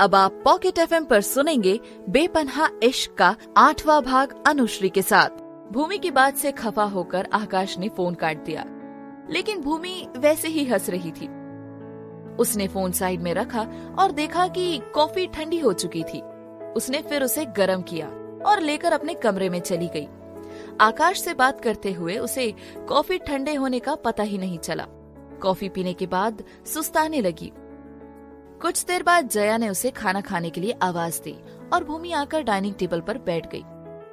अब आप pocket FM पर सुनेंगे बेपनहा इश्क का आठवां भाग अनुश्री के साथ। भूमि की बात से खफा होकर आकाश ने फ़ोन काट दिया। लेकिन भूमि वैसे ही हंस रही थी। उसने फ़ोन साइड में रखा और देखा कि कॉफ़ी ठंडी हो चुकी थी। उसने फिर उसे गर्म किया और लेकर अपने कमरे में चली गई। आकाश से बात करते हुए उसे कॉफ़ी ठंडे होने का पता ही नहीं चला। कॉफ़ी पीने के बाद सुस्ताने लगी। कुछ देर बाद जया ने उसे खाना खाने के लिए आवाज़ दी और भूमि आकर डाइनिंग टेबल पर बैठ गई।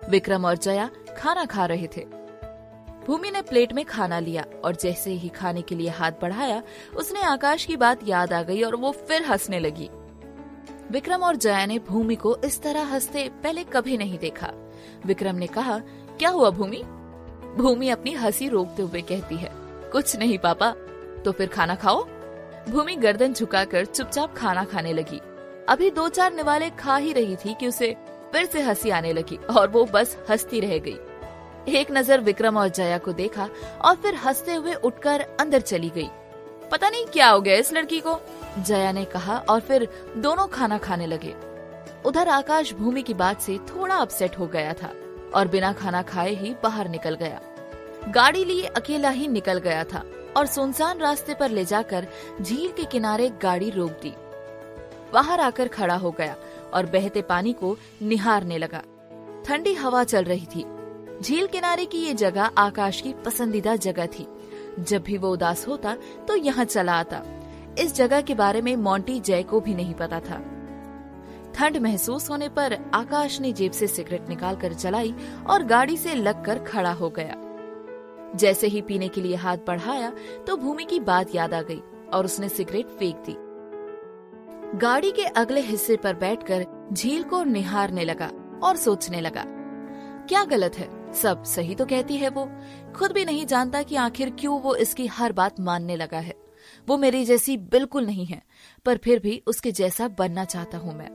विक्रम और जया खाना खा रहे थे। भूमि ने प्लेट में खाना लिया और जैसे ही खाने के लिए हाथ बढ़ाया, उसने आकाश की बात याद आ गई और वो फिर हंसने लगी। विक्रम और जया ने भूमि को इस तरह हँसते पहले कभी नहीं देखा। विक्रम ने कहा, क्या हुआ भूमि? भूमि अपनी हँसी रोकते हुए कहती है, कुछ नहीं पापा तो फिर खाना खाओ। भूमि गर्दन झुकाकर चुपचाप खाना खाने लगी। अभी दो चार निवाले खा ही रही थी कि उसे फिर से हँसी आने लगी और वो बस हंसती रह गई। एक नज़र विक्रम और जया को देखा और फिर हँसते हुए उठकर अंदर चली गई। पता नहीं क्या हो गया इस लड़की को? जया ने कहा और फिर दोनों खाना खाने लगे। उधर आकाश भूमि की बात से थोड़ा अपसेट हो गया था और बिना खाना खाए ही बाहर निकल गया। गाड़ी लिए अकेला ही निकल गया था। और सुनसान रास्ते पर ले जाकर झील के किनारे गाड़ी रोक दी। बाहर आकर खड़ा हो गया और बहते पानी को निहारने लगा। ठंडी हवा चल रही थी। झील किनारे की ये जगह आकाश की पसंदीदा जगह थी। जब भी वो उदास होता तो यहाँ चला आता। इस जगह के बारे में मोंटी जय को भी नहीं पता था। ठंड महसूस होने पर आकाश ने जेब से सिगरेट निकालकर जलाई और गाड़ी से लगकर खड़ा हो गया। जैसे ही पीने के लिए हाथ बढ़ाया तो भूमि की बात याद आ गई और उसने सिगरेट फेंक दी। गाड़ी के अगले हिस्से पर बैठकर झील को निहारने लगा और सोचने लगा, क्या गलत है? सब सही तो कहती है वो। खुद भी नहीं जानता कि आखिर क्यों वो इसकी हर बात मानने लगा है। वो मेरी जैसी बिल्कुल नहीं है, पर फिर भी उसके जैसा बनना चाहता हूँ मैं।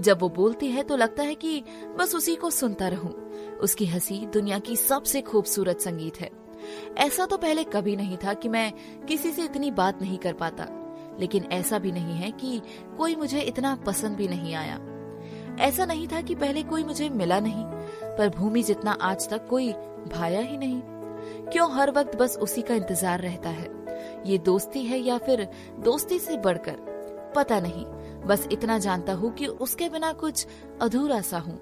जब वो बोलती है तो लगता है कि बस उसी को सुनता रहूँ। उसकी हँसी दुनिया की सबसे खूबसूरत संगीत है। ऐसा तो पहले कभी नहीं था कि मैं किसी से इतनी बात नहीं कर पाता, लेकिन ऐसा भी नहीं है कि कोई मुझे इतना पसंद भी नहीं आया। ऐसा नहीं था कि पहले कोई मुझे मिला नहीं, पर भूमि जितना आज तक कोई भाया ही नहीं। क्यों हर वक्त बस उसी का इंतज़ार रहता है? ये दोस्ती है या फिर दोस्ती से बढ़कर? पता नहीं, बस इतना जानता हूँ कि उसके बिना कुछ अधूरा सा हूँ।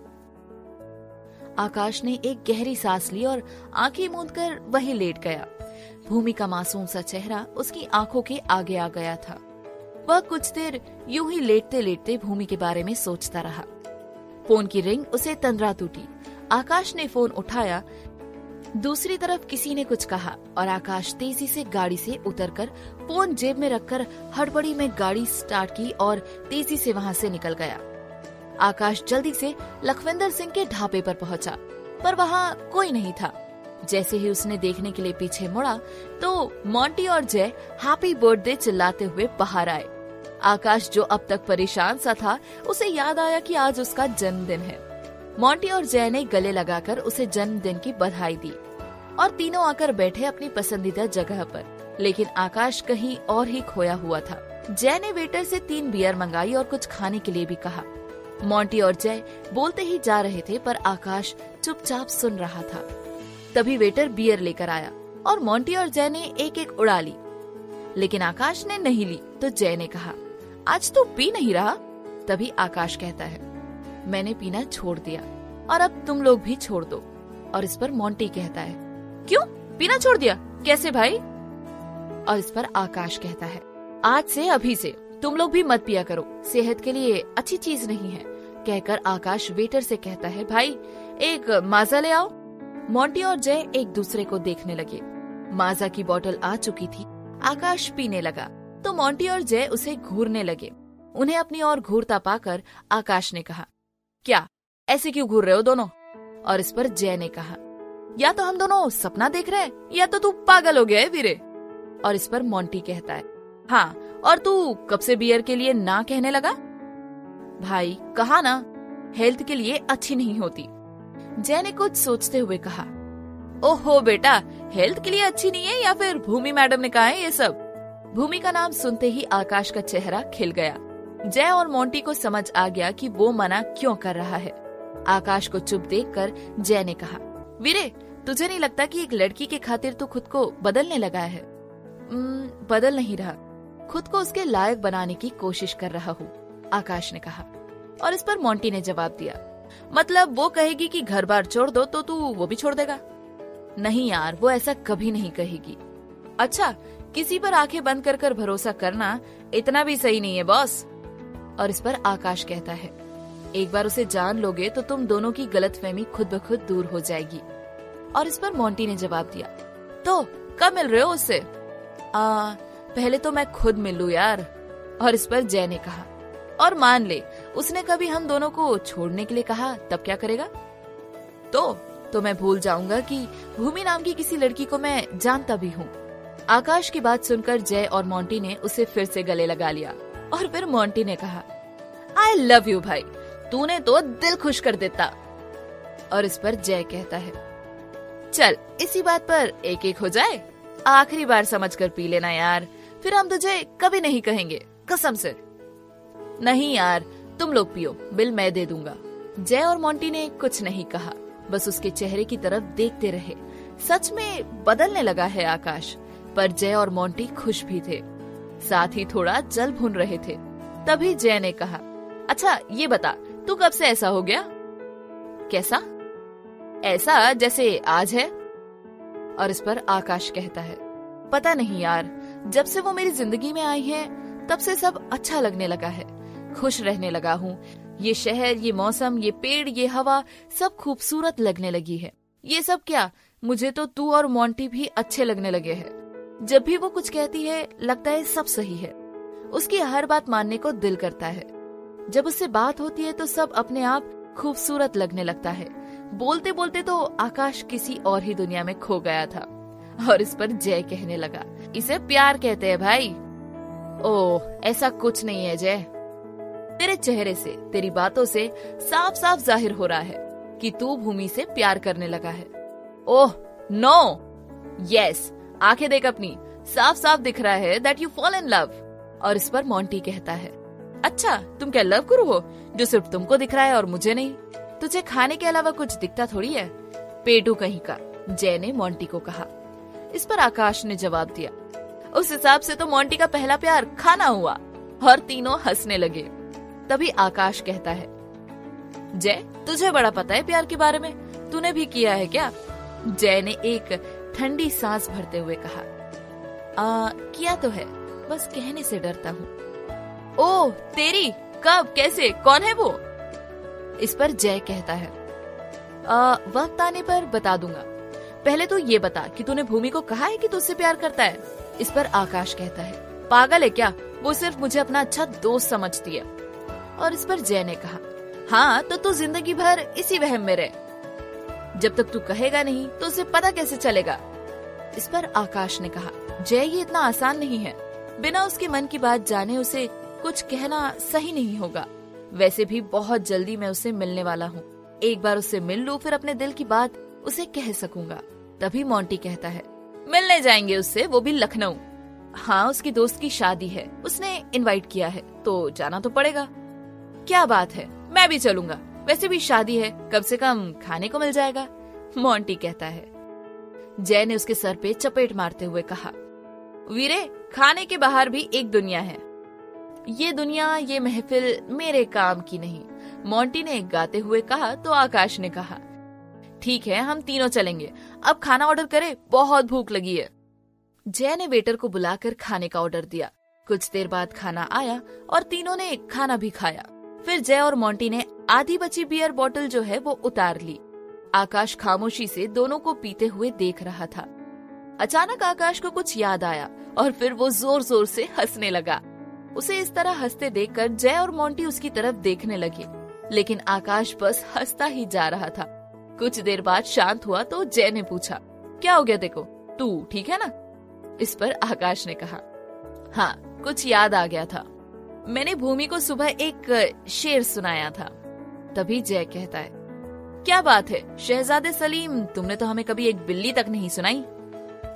आकाश ने एक गहरी सांस ली और आँखें मूंद कर वही लेट गया। भूमि का मासूम सा चेहरा उसकी आँखों के आगे आ गया था। वह कुछ देर यूँ ही लेटते लेटते भूमि के बारे में सोचता रहा। फ़ोन की रिंग उसे तंद्रा टूटी। आकाश ने फ़ोन उठाया। दूसरी तरफ़ किसी ने कुछ कहा और आकाश तेज़ी से गाड़ी से उतरकर फ़ोन जेब में रखकर हड़बड़ी में गाड़ी स्टार्ट की और तेज़ी से वहाँ से निकल गया। आकाश जल्दी से लखविंदर सिंह के ढाबे पर पहुँचा, पर वहाँ कोई नहीं था। जैसे ही उसने देखने के लिए पीछे मुड़ा तो मोंटी और जय हैप्पी बर्थडे चिल्लाते हुए बाहर आए। आकाश जो अब तक परेशान सा था उसे याद आया कि आज उसका जन्मदिन है। मोंटी और जय ने गले लगाकर उसे जन्मदिन की बधाई दी और तीनों आकर बैठे अपनी पसंदीदा जगह पर लेकिन आकाश कहीं और ही खोया हुआ था। जय ने वेटर से तीन बियर मंगाई और कुछ खाने के लिए भी कहा। मोंटी और जय बोलते ही जा रहे थे, पर आकाश चुपचाप सुन रहा था। तभी वेटर बियर लेकर आया और मोंटी और जय ने एक एक उड़ा ली। लेकिन आकाश ने नहीं ली तो जय ने कहा, आज तो पी नहीं रहा? तभी आकाश कहता है, मैंने पीना छोड़ दिया, और अब तुम लोग भी छोड़ दो। और इस पर मोंटी कहता है, क्यों? पीना छोड़ दिया? कैसे भाई? और इस पर आकाश कहता है, आज से, अभी से। तुम लोग भी मत पिया करो। सेहत के लिए अच्छी चीज़ नहीं है। कहकर आकाश वेटर से कहता है, भाई, एक माजा ले आओ। मोंटी और जय एक दूसरे को देखने लगे। माजा की बोतल आ चुकी थी। आकाश पीने लगा। तो मोंटी और जय उसे घूरने लगे। उन्हें अपनी ओर घूरता पाकर आकाश ने कहा, क्या? ऐसे क्यों घूर रहे हो दोनों? और इस पर जय ने कहा, या तो हम दोनों सपना देख रहे हैं, या तो तू पागल हो गया है वीरे। और इस पर मोंटी कहता है हाँ और तू कब से बियर के लिए ना कहने लगा? भाई, कहा ना हेल्थ के लिए अच्छी नहीं होती। जय ने कुछ सोचते हुए कहा, ओहो बेटा हेल्थ के लिए अच्छी नहीं है या फिर भूमि मैडम ने कहा है ये सब? भूमि का नाम सुनते ही आकाश का चेहरा खिल गया। जय और मोंटी को समझ आ गया कि वो मना क्यों कर रहा है। आकाश को चुप देखकर जय ने कहा, वीरे, तुझे नहीं लगता कि एक लड़की के खातिर तू खुद को बदलने लगा है? बदल नहीं रहा। खुद को उसके लायक बनाने की कोशिश कर रहा हूँ, आकाश ने कहा। और इस पर मोंटी ने जवाब दिया मतलब वो कहेगी कि घर बार छोड़ दो तो तू वो भी छोड़ देगा। नहीं यार, वो ऐसा कभी नहीं कहेगी। अच्छा किसी पर आँखें बंद कर कर भरोसा करना इतना भी सही नहीं है, बॉस। और इस पर आकाश कहता है, एक बार उसे जान लोगे तो तुम दोनों की गलतफहमी खुद ब खुद दूर हो जाएगी। और इस पर मोंटी ने जवाब दिया तो कब मिल रहे हो उससे? पहले तो मैं खुद मिल यार। और इस पर जय ने कहा। और मान ले, उसने कभी हम दोनों को छोड़ने के लिए कहा, तब क्या करेगा? तो तो मैं भूल जाऊँगा कि भूमि नाम की किसी लड़की को मैं जानता भी हूँ। आकाश की बात सुनकर जय और मोंटी ने उसे फिर से गले लगा लिया। और फिर मोंटी ने कहा आई लव यू भाई। तूने तो दिल खुश कर देता। और इस पर जय कहता है, चल, इसी बात पर एक एक हो जाए। आखिरी बार समझ कर पी लेना यार। फिर हम तुझे कभी नहीं कहेंगे। कसम से। नहीं यार, तुम लोग पियो, बिल मैं दे दूँगा। जय और मोंटी ने कुछ नहीं कहा, बस उसके चेहरे की तरफ़ देखते रहे। सच में बदलने लगा है आकाश, पर जय और मोंटी खुश भी थे। साथ ही थोड़ा जल भून रहे थे। तभी जय ने कहा अच्छा ये बता, तू कब से ऐसा हो गया? कैसा? ऐसा जैसे आज है। और इस पर आकाश कहता है, पता नहीं यार जब से वो मेरी ज़िंदगी में आई है, तब से सब अच्छा लगने लगा है। खुश रहने लगा हूँ। ये शहर, ये मौसम, ये पेड़, ये हवा, सब खूबसूरत लगने लगी है। ये सब क्या? मुझे तो तू और मोंटी भी अच्छे लगने लगे हैं। जब भी वो कुछ कहती है, लगता है सब सही है। उसकी हर बात मानने को दिल करता है। जब उससे बात होती है तो सब अपने आप खूबसूरत लगने लगता है। बोलते बोलते तो आकाश किसी और ही दुनिया में खो गया था। और इस पर जय कहने लगा। इसे प्यार कहते हैं भाई। ओह, ऐसा कुछ नहीं है जय। तेरे चेहरे से, तेरी बातों से साफ़ साफ़ ज़ाहिर हो रहा है कि तू भूमि से प्यार करने लगा है। ओह नो यस आँखें देख अपनी। साफ़ साफ़ दिख रहा है that you fall in love और इस पर मोंटी कहता है अच्छा तुम क्या लव गुरु हो, जो सिर्फ़ तुमको दिख रहा है और मुझे नहीं? तुझे खाने के अलावा कुछ दिखता थोड़ी है? पेटू कहीं का, जय ने मोंटी को कहा। इस पर आकाश ने जवाब दिया। उस हिसाब से तो मोंटी का पहला प्यार खाना हुआ। और तीनों हंसने लगे। तभी आकाश कहता है जय तुझे बड़ा पता है प्यार के बारे में? तूने भी किया है क्या? जय ने एक ठंडी सांस भरते हुए कहा आ, किया तो है बस कहने से डरता हूँ। ओ तेरी? कब? कैसे? कौन है वो? इस पर जय कहता है आ, वक्त आने पर बता दूँगा। पहले तो ये बता कि तूने भूमि को कहा है कि तुझसे प्यार करता है? इस पर आकाश कहता है। पागल है क्या? वो सिर्फ़ मुझे अपना अच्छा दोस्त समझती है। और इस पर जय ने कहा हाँ तो तू ज़िंदगी भर इसी वहम में रहे। जब तक तू कहेगा नहीं तो उसे पता कैसे चलेगा? इस पर आकाश ने कहा, जय, ये इतना आसान नहीं है। बिना उसके मन की बात जाने उसे कुछ कहना सही नहीं होगा। वैसे भी बहुत जल्दी मैं उसे मिलने वाला हूँ। एक बार उससे मिल लू, फिर अपने दिल की बात उसे कह सकूँगा। तभी मोंटी कहता है, मिलने जाएँगे उससे, वो भी लखनऊ. हाँ उसकी दोस्त की शादी है, उसने इनवाइट किया है तो जाना तो पड़ेगा। क्या बात है, मैं भी चलूँगा, वैसे भी शादी है, कम से कम खाने को मिल जाएगा मोंटी कहता है। जय ने उसके सर पे चपेट मारते हुए कहा, वीरे, खाने के बाहर भी एक दुनिया है। ये दुनिया, ये महफिल मेरे काम की नहीं। मोंटी ने गाते हुए कहा तो आकाश ने कहा ठीक है, हम तीनों चलेंगे। अब खाना ऑर्डर करें, बहुत भूख लगी है। जय ने वेटर को बुलाकर खाने का ऑर्डर दिया। कुछ देर बाद खाना आया और तीनों ने खाना भी खाया। फिर जय और मोंटी ने आधी बची बियर बोतल जो है वो उतार ली। आकाश खामोशी से दोनों को पीते हुए देख रहा था। अचानक आकाश को कुछ याद आया और फिर वो ज़ोर ज़ोर से हंसने लगा। उसे इस तरह हँसते देखकर जय और मोंटी उसकी तरफ़ देखने लगे, लेकिन आकाश बस हंसता ही जा रहा था। कुछ देर बाद शांत हुआ तो जय ने पूछा, क्या हो गया देखो? तू ठीक है ना? इस पर आकाश ने कहा हाँ कुछ याद आ गया था। मैंने भूमि को सुबह एक शेर सुनाया था। तभी जय कहता है, क्या बात है, शहजादे सलीम, तुमने तो हमें कभी एक बिल्ली तक नहीं सुनाई?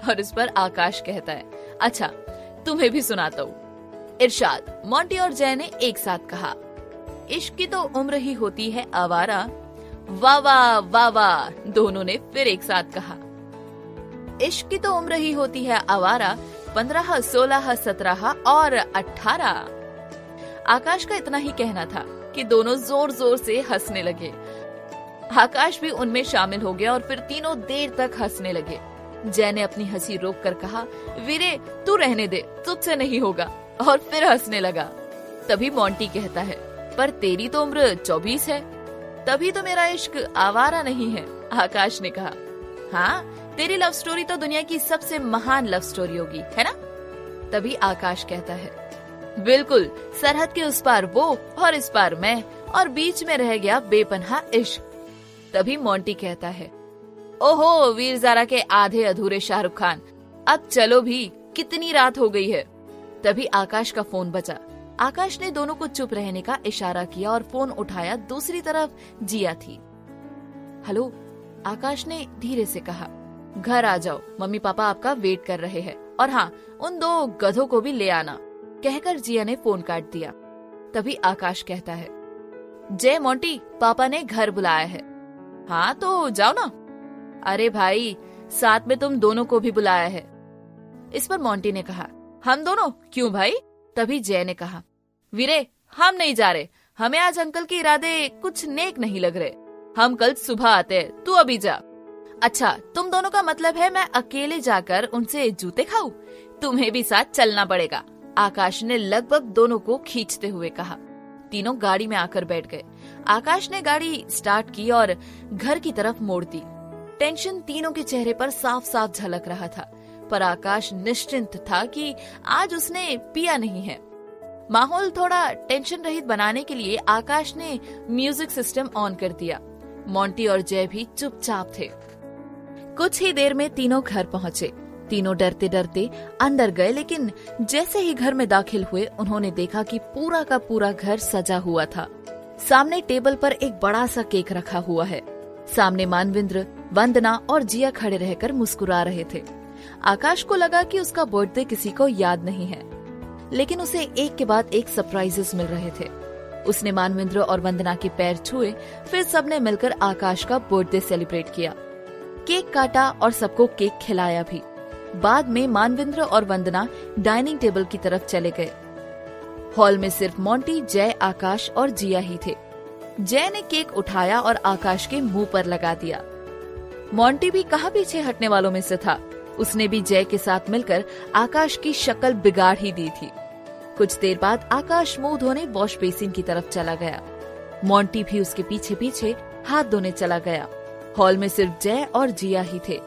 और इस पर आकाश कहता है अच्छा तुम्हें भी सुनाता हूँ। इरशाद, मोंटी और जय ने एक साथ कहा, इश्क की तो उम्र ही होती है आवारा वाह वाह वाह वाह, दोनों ने फिर एक साथ कहा। इश्क की तो उम्र ही होती है आवारा, पंद्रह, सोलह, सत्रह और अठारह। आकाश का इतना ही कहना था कि दोनों ज़ोर ज़ोर से हंसने लगे। आकाश भी उनमें शामिल हो गया और फिर तीनों देर तक हंसने लगे। जय ने अपनी हँसी रोक कर कहा, वीरे, तू रहने दे, तुझसे नहीं होगा। और फिर हंसने लगा। तभी मोंटी कहता है, पर तेरी तो उम्र चौबीस है। तभी तो मेरा इश्क आवारा नहीं है, आकाश ने कहा। हाँ तेरी लव स्टोरी तो दुनिया की सबसे महान लव स्टोरी होगी, है ना? तभी आकाश कहता है। बिल्कुल, सरहद के उस पार वो और इस पार मैं और बीच में रह गया बेपनहा इश्क। तभी मोंटी कहता है, ओहो, वीर जारा के आधे अधूरे शाहरुख खान, अब चलो भी, कितनी रात हो गई है। तभी आकाश का फ़ोन बचा। आकाश ने दोनों को चुप रहने का इशारा किया और फ़ोन उठाया। दूसरी तरफ़ जिया थी। हेलो, आकाश ने धीरे से कहा। घर आ जाओ। मम्मी पापा आपका वेट कर रहे हैं। और हाँ उन दो गधों को भी ले आना। कहकर जिया ने फ़ोन काट दिया। तभी आकाश कहता है। जय मोंटी, पापा ने घर बुलाया है। हाँ तो जाओ ना। अरे भाई, साथ में तुम दोनों को भी बुलाया है। इस पर मोंटी ने कहा। हम दोनों? क्यों भाई? तभी जय ने कहा, वीरे, हम नहीं जा रहे। हमें आज अंकल के इरादे कुछ नेक नहीं लग रहे। हम कल सुबह आते हैं। तू अभी जा। अच्छा तुम दोनों का मतलब है मैं अकेले जाकर उनसे जूते खाऊं? तुम्हें भी साथ चलना पड़ेगा। आकाश ने लगभग दोनों को खींचते हुए कहा। तीनों गाड़ी में आकर बैठ गए। आकाश ने गाड़ी स्टार्ट की और घर की तरफ़ मोड़ दी। टेंशन तीनों के चेहरे पर साफ़ साफ़ झलक रहा था। पर आकाश निश्चिंत था कि आज उसने पिया नहीं है। माहौल थोड़ा टेंशन रहित बनाने के लिए आकाश ने म्यूज़िक सिस्टम ऑन कर दिया। मोंटी और जय भी चुपचाप थे। कुछ ही देर में तीनों घर पहुँचे। तीनों डरते डरते अंदर गए, लेकिन जैसे ही घर में दाखिल हुए, उन्होंने देखा कि पूरा का पूरा घर सजा हुआ था। सामने टेबल पर एक बड़ा सा केक रखा हुआ है। सामने मानविंद्र, वंदना और जिया खड़े रहकर मुस्कुरा रहे थे। आकाश को लगा कि उसका बर्थडे किसी को याद नहीं है। लेकिन उसे एक के बाद एक सरप्राइजेस मिल रहे थे। उसने मानविंद्र और वंदना के पैर छुए, फिर सबने मिलकर आकाश का बर्थडे सेलिब्रेट किया। केक काटा और सबको केक खिलाया भी। बाद में मानविंद्र और वंदना डाइनिंग टेबल की तरफ़ चले गए। हॉल में सिर्फ़ मोंटी जय, आकाश और जिया ही थे। जय ने केक उठाया और आकाश के मुँह पर लगा दिया। मोंटी भी कहा पीछे हटने वालों में से था? उसने भी जय के साथ मिलकर आकाश की शक्ल बिगाड़ ही दी थी। कुछ देर बाद आकाश मुँह धोने वॉश बेसिन की तरफ़ चला गया। मोंटी भी उसके पीछे पीछे हाथ धोने चला गया। हॉल में सिर्फ़ जय और जिया ही थे।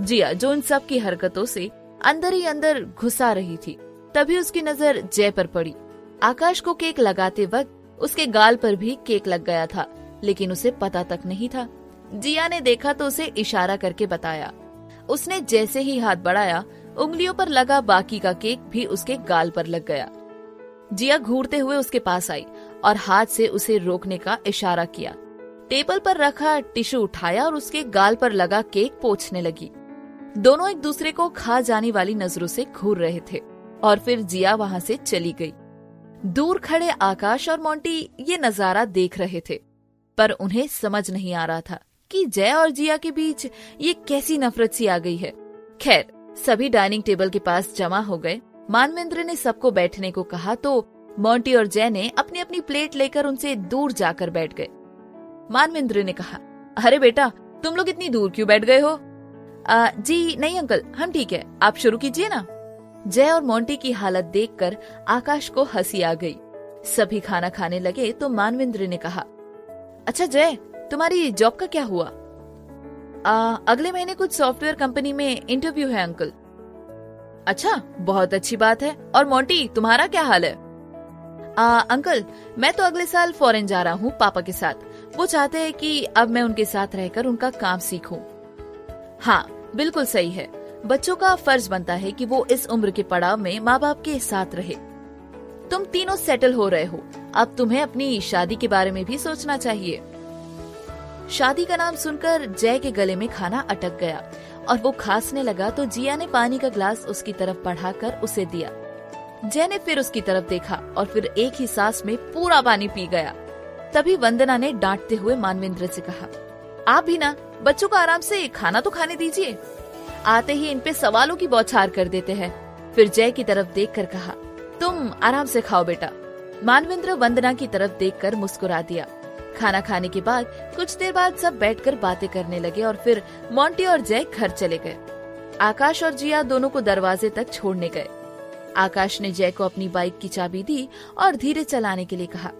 जिया जो इन सब की हरकतों से अंदर ही अंदर घुसा रही थी, तभी उसकी नज़र जय पर पड़ी। आकाश को केक लगाते वक्त उसके गाल पर भी केक लग गया था, लेकिन उसे पता तक नहीं था। जिया ने देखा तो उसे इशारा करके बताया। उसने जैसे ही हाथ बढ़ाया, उंगलियों पर लगा बाकी का केक भी उसके गाल पर लग गया। जिया घूरते हुए उसके पास आई और हाथ से उसे रोकने का इशारा किया। टेबल पर रखा टिश्यू उठाया और उसके गाल पर लगा केक पोछने लगी। दोनों एक दूसरे को खा जाने वाली नज़रों से घूर रहे थे और फिर जिया वहाँ से चली गई। दूर खड़े आकाश और मोंटी ये नज़ारा देख रहे थे, पर उन्हें समझ नहीं आ रहा था। कि जय और जिया के बीच ये कैसी नफरत सी आ गई है। खैर सभी डाइनिंग टेबल के पास जमा हो गए। मानवेंद्र ने सबको बैठने को कहा तो मोंटी और जय ने अपनी अपनी प्लेट लेकर उनसे दूर जाकर बैठ गए। मानवेंद्र ने कहा अरे बेटा तुम लोग इतनी दूर क्यों बैठ गए हो? आ, जी नहीं अंकल हम ठीक है। आप शुरू कीजिए ना। जय और मोंटी की हालत देखकर आकाश को हँसी आ गई। सभी खाना खाने लगे तो मानवेंद्र ने कहा अच्छा जय तुम्हारी जॉब का क्या हुआ? आ, अगले महीने कुछ सॉफ्टवेयर कंपनी में इंटरव्यू है अंकल अच्छा बहुत अच्छी बात है। और मोंटी तुम्हारा क्या हाल है? आ, अंकल मैं तो अगले साल फॉरेन जा रहा हूँ पापा के साथ। वो चाहते हैं कि अब मैं उनके साथ रहकर उनका काम सीखूं। हाँ बिल्कुल सही है। बच्चों का फ़र्ज़ बनता है कि वो इस उम्र के पड़ाव में माँ बाप के साथ रहे। तुम तीनों सेटल हो रहे हो। अब तुम्हें अपनी शादी के बारे में भी सोचना चाहिए। शादी का नाम सुनकर जय के गले में खाना अटक गया और वो खांसने लगा तो जिया ने पानी का ग्लास उसकी तरफ़ बढ़ाकर उसे दिया। जय ने फिर उसकी तरफ़ देखा और फिर एक ही सांस में पूरा पानी पी गया। तभी वंदना ने डांटते हुए मानवेंद्र से कहा, आप भी ना, बच्चों को आराम से खाना तो खाने दीजिए। आते ही इन पे सवालों की बौछार कर देते हैं। फिर जय की तरफ़ देखकर कहा, तुम आराम से खाओ बेटा। मानवेंद्र वंदना की तरफ़ देखकर मुस्कुरा दिया। खाना खाने के बाद कुछ देर बाद सब बैठकर बातें करने लगे और फिर मोंटी और जय घर चले गए। आकाश और जिया दोनों को दरवाजे तक छोड़ने गए। आकाश ने जय को अपनी बाइक की चाबी दी और धीरे चलाने के लिए कहा।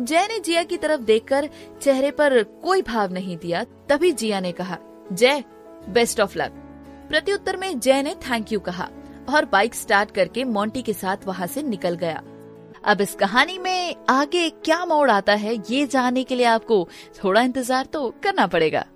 जय ने जिया की तरफ़ देखकर चेहरे पर कोई भाव नहीं दिया, तभी जिया ने कहा, जय बेस्ट ऑफ़ लक प्रत्युत्तर में जय ने थैंक यू कहा और बाइक स्टार्ट करके मोंटी के साथ वहाँ से निकल गया। अब इस कहानी में आगे क्या मोड़ आता है, ये जानने के लिए आपको थोड़ा इंतज़ार तो करना पड़ेगा।